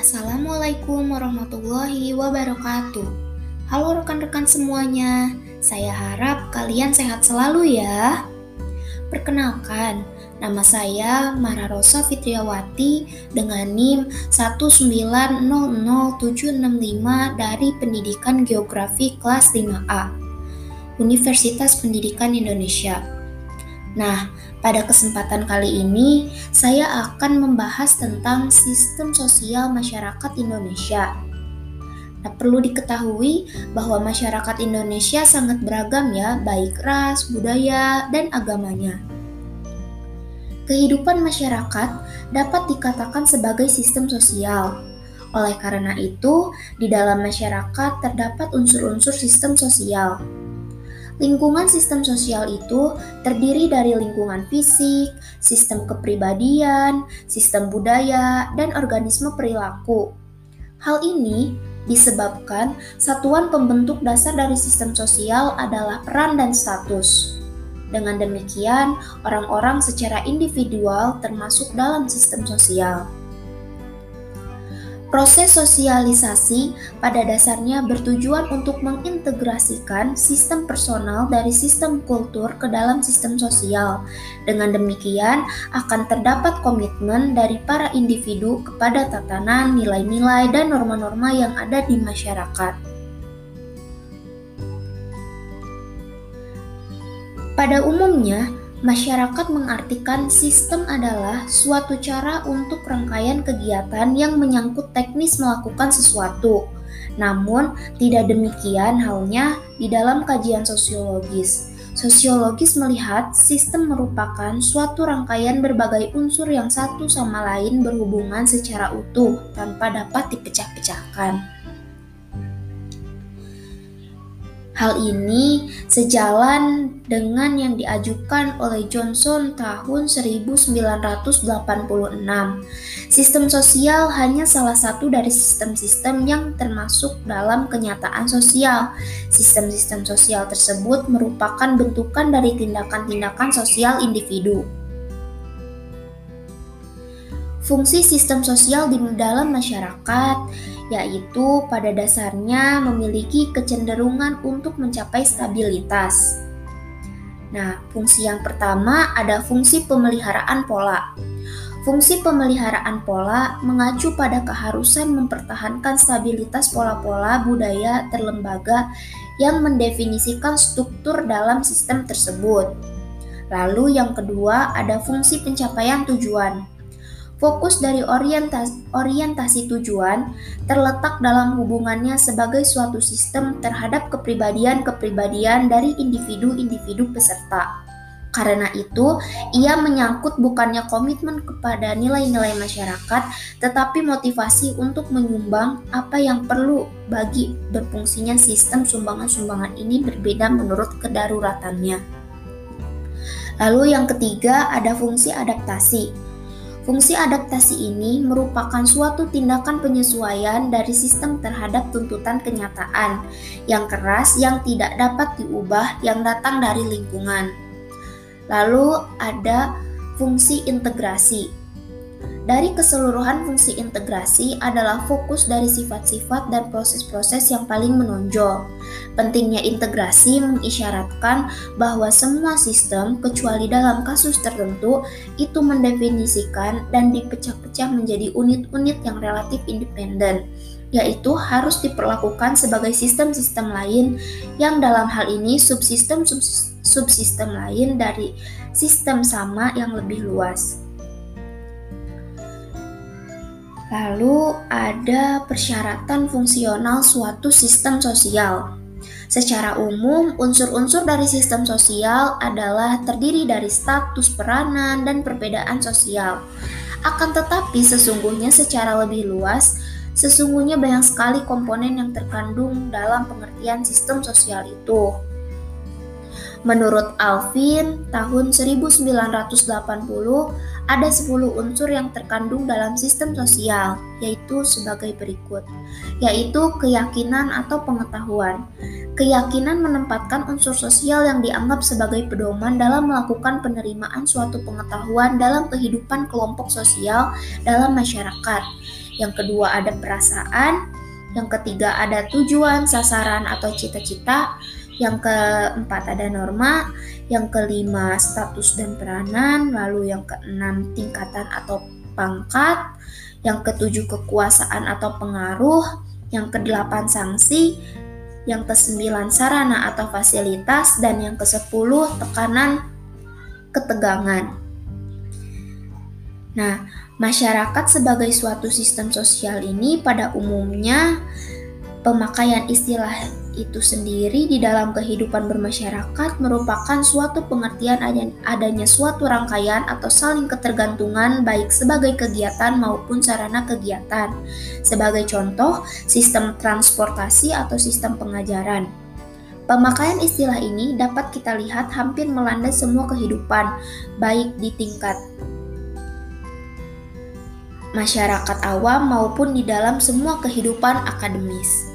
Assalamualaikum warahmatullahi wabarakatuh. Halo rekan-rekan semuanya, saya harap kalian sehat selalu ya. Perkenalkan, nama saya Mara Rosa Fitriawati dengan NIM 1900765 dari Pendidikan Geografi kelas 5A, Universitas Pendidikan Indonesia. Nah, pada kesempatan kali ini saya akan membahas tentang sistem sosial masyarakat Indonesia. Nah, perlu diketahui bahwa masyarakat Indonesia sangat beragam ya, baik ras, budaya, dan agamanya. Kehidupan masyarakat dapat dikatakan sebagai sistem sosial. Oleh karena itu, di dalam masyarakat terdapat unsur-unsur sistem sosial. Lingkungan sistem sosial itu terdiri dari lingkungan fisik, sistem kepribadian, sistem budaya, dan organisme perilaku. Hal ini disebabkan satuan pembentuk dasar dari sistem sosial adalah peran dan status. Dengan demikian, orang-orang secara individual termasuk dalam sistem sosial. Proses sosialisasi pada dasarnya bertujuan untuk mengintegrasikan sistem personal dari sistem kultur ke dalam sistem sosial. Dengan demikian, akan terdapat komitmen dari para individu kepada tatanan, nilai-nilai, dan norma-norma yang ada di masyarakat. Pada umumnya, Masyarakat mengartikan sistem adalah suatu cara untuk rangkaian kegiatan yang menyangkut teknis melakukan sesuatu. Namun, tidak demikian halnya di dalam kajian sosiologis. Sosiologis melihat sistem merupakan suatu rangkaian berbagai unsur yang satu sama lain berhubungan secara utuh tanpa dapat dipecah-pecahkan. Hal ini sejalan dengan yang diajukan oleh Johnson tahun 1986. Sistem sosial hanya salah satu dari sistem-sistem yang termasuk dalam kenyataan sosial. Sistem-sistem sosial tersebut merupakan bentukan dari tindakan-tindakan sosial individu. Fungsi sistem sosial di dalam masyarakat yaitu pada dasarnya memiliki kecenderungan untuk mencapai stabilitas. Nah, fungsi yang pertama ada fungsi pemeliharaan pola. Fungsi pemeliharaan pola mengacu pada keharusan mempertahankan stabilitas pola-pola budaya terlembaga yang mendefinisikan struktur dalam sistem tersebut. Lalu, yang kedua ada fungsi pencapaian tujuan. Fokus dari orientasi, orientasi tujuan terletak dalam hubungannya sebagai suatu sistem terhadap kepribadian-kepribadian dari individu-individu peserta. Karena itu, ia menyangkut bukannya komitmen kepada nilai-nilai masyarakat, tetapi motivasi untuk menyumbang apa yang perlu bagi berfungsinya sistem sumbangan-sumbangan ini berbeda menurut kedaruratannya. Lalu yang ketiga ada fungsi adaptasi. Fungsi adaptasi ini merupakan suatu tindakan penyesuaian dari sistem terhadap tuntutan kenyataan yang keras yang tidak dapat diubah yang datang dari lingkungan. Lalu ada fungsi integrasi. Dari keseluruhan fungsi integrasi adalah fokus dari sifat-sifat dan proses-proses yang paling menonjol. Pentingnya integrasi mengisyaratkan bahwa semua sistem, kecuali dalam kasus tertentu, itu mendefinisikan dan dipecah-pecah menjadi unit-unit yang relatif independen, yaitu harus diperlakukan sebagai sistem-sistem lain yang dalam hal ini subsistem-subsistem lain dari sistem sama yang lebih luas. Lalu ada persyaratan fungsional suatu sistem sosial. Secara umum, unsur-unsur dari sistem sosial adalah terdiri dari status peranan dan perbedaan sosial. Akan tetapi sesungguhnya secara lebih luas, sesungguhnya banyak sekali komponen yang terkandung dalam pengertian sistem sosial itu. Menurut Alvin, tahun 1980 ada 10 unsur yang terkandung dalam sistem sosial, yaitu sebagai berikut, yaitu keyakinan atau pengetahuan. Keyakinan menempatkan unsur sosial yang dianggap sebagai pedoman dalam melakukan penerimaan suatu pengetahuan dalam kehidupan kelompok sosial dalam masyarakat. Yang kedua ada perasaan, yang ketiga ada tujuan, sasaran atau cita-cita, yang keempat ada norma, yang kelima status dan peranan, lalu yang keenam tingkatan atau pangkat, yang ketujuh kekuasaan atau pengaruh, yang kedelapan sanksi, yang kesembilan sarana atau fasilitas, dan yang kesepuluh tekanan ketegangan. Nah, masyarakat sebagai suatu sistem sosial ini pada umumnya pemakaian istilah itu sendiri di dalam kehidupan bermasyarakat merupakan suatu pengertian adanya suatu rangkaian atau saling ketergantungan baik sebagai kegiatan maupun sarana kegiatan. Sebagai contoh, sistem transportasi atau sistem pengajaran. Pemakaian istilah ini dapat kita lihat hampir melanda semua kehidupan, baik di tingkat masyarakat awam maupun di dalam semua kehidupan akademis.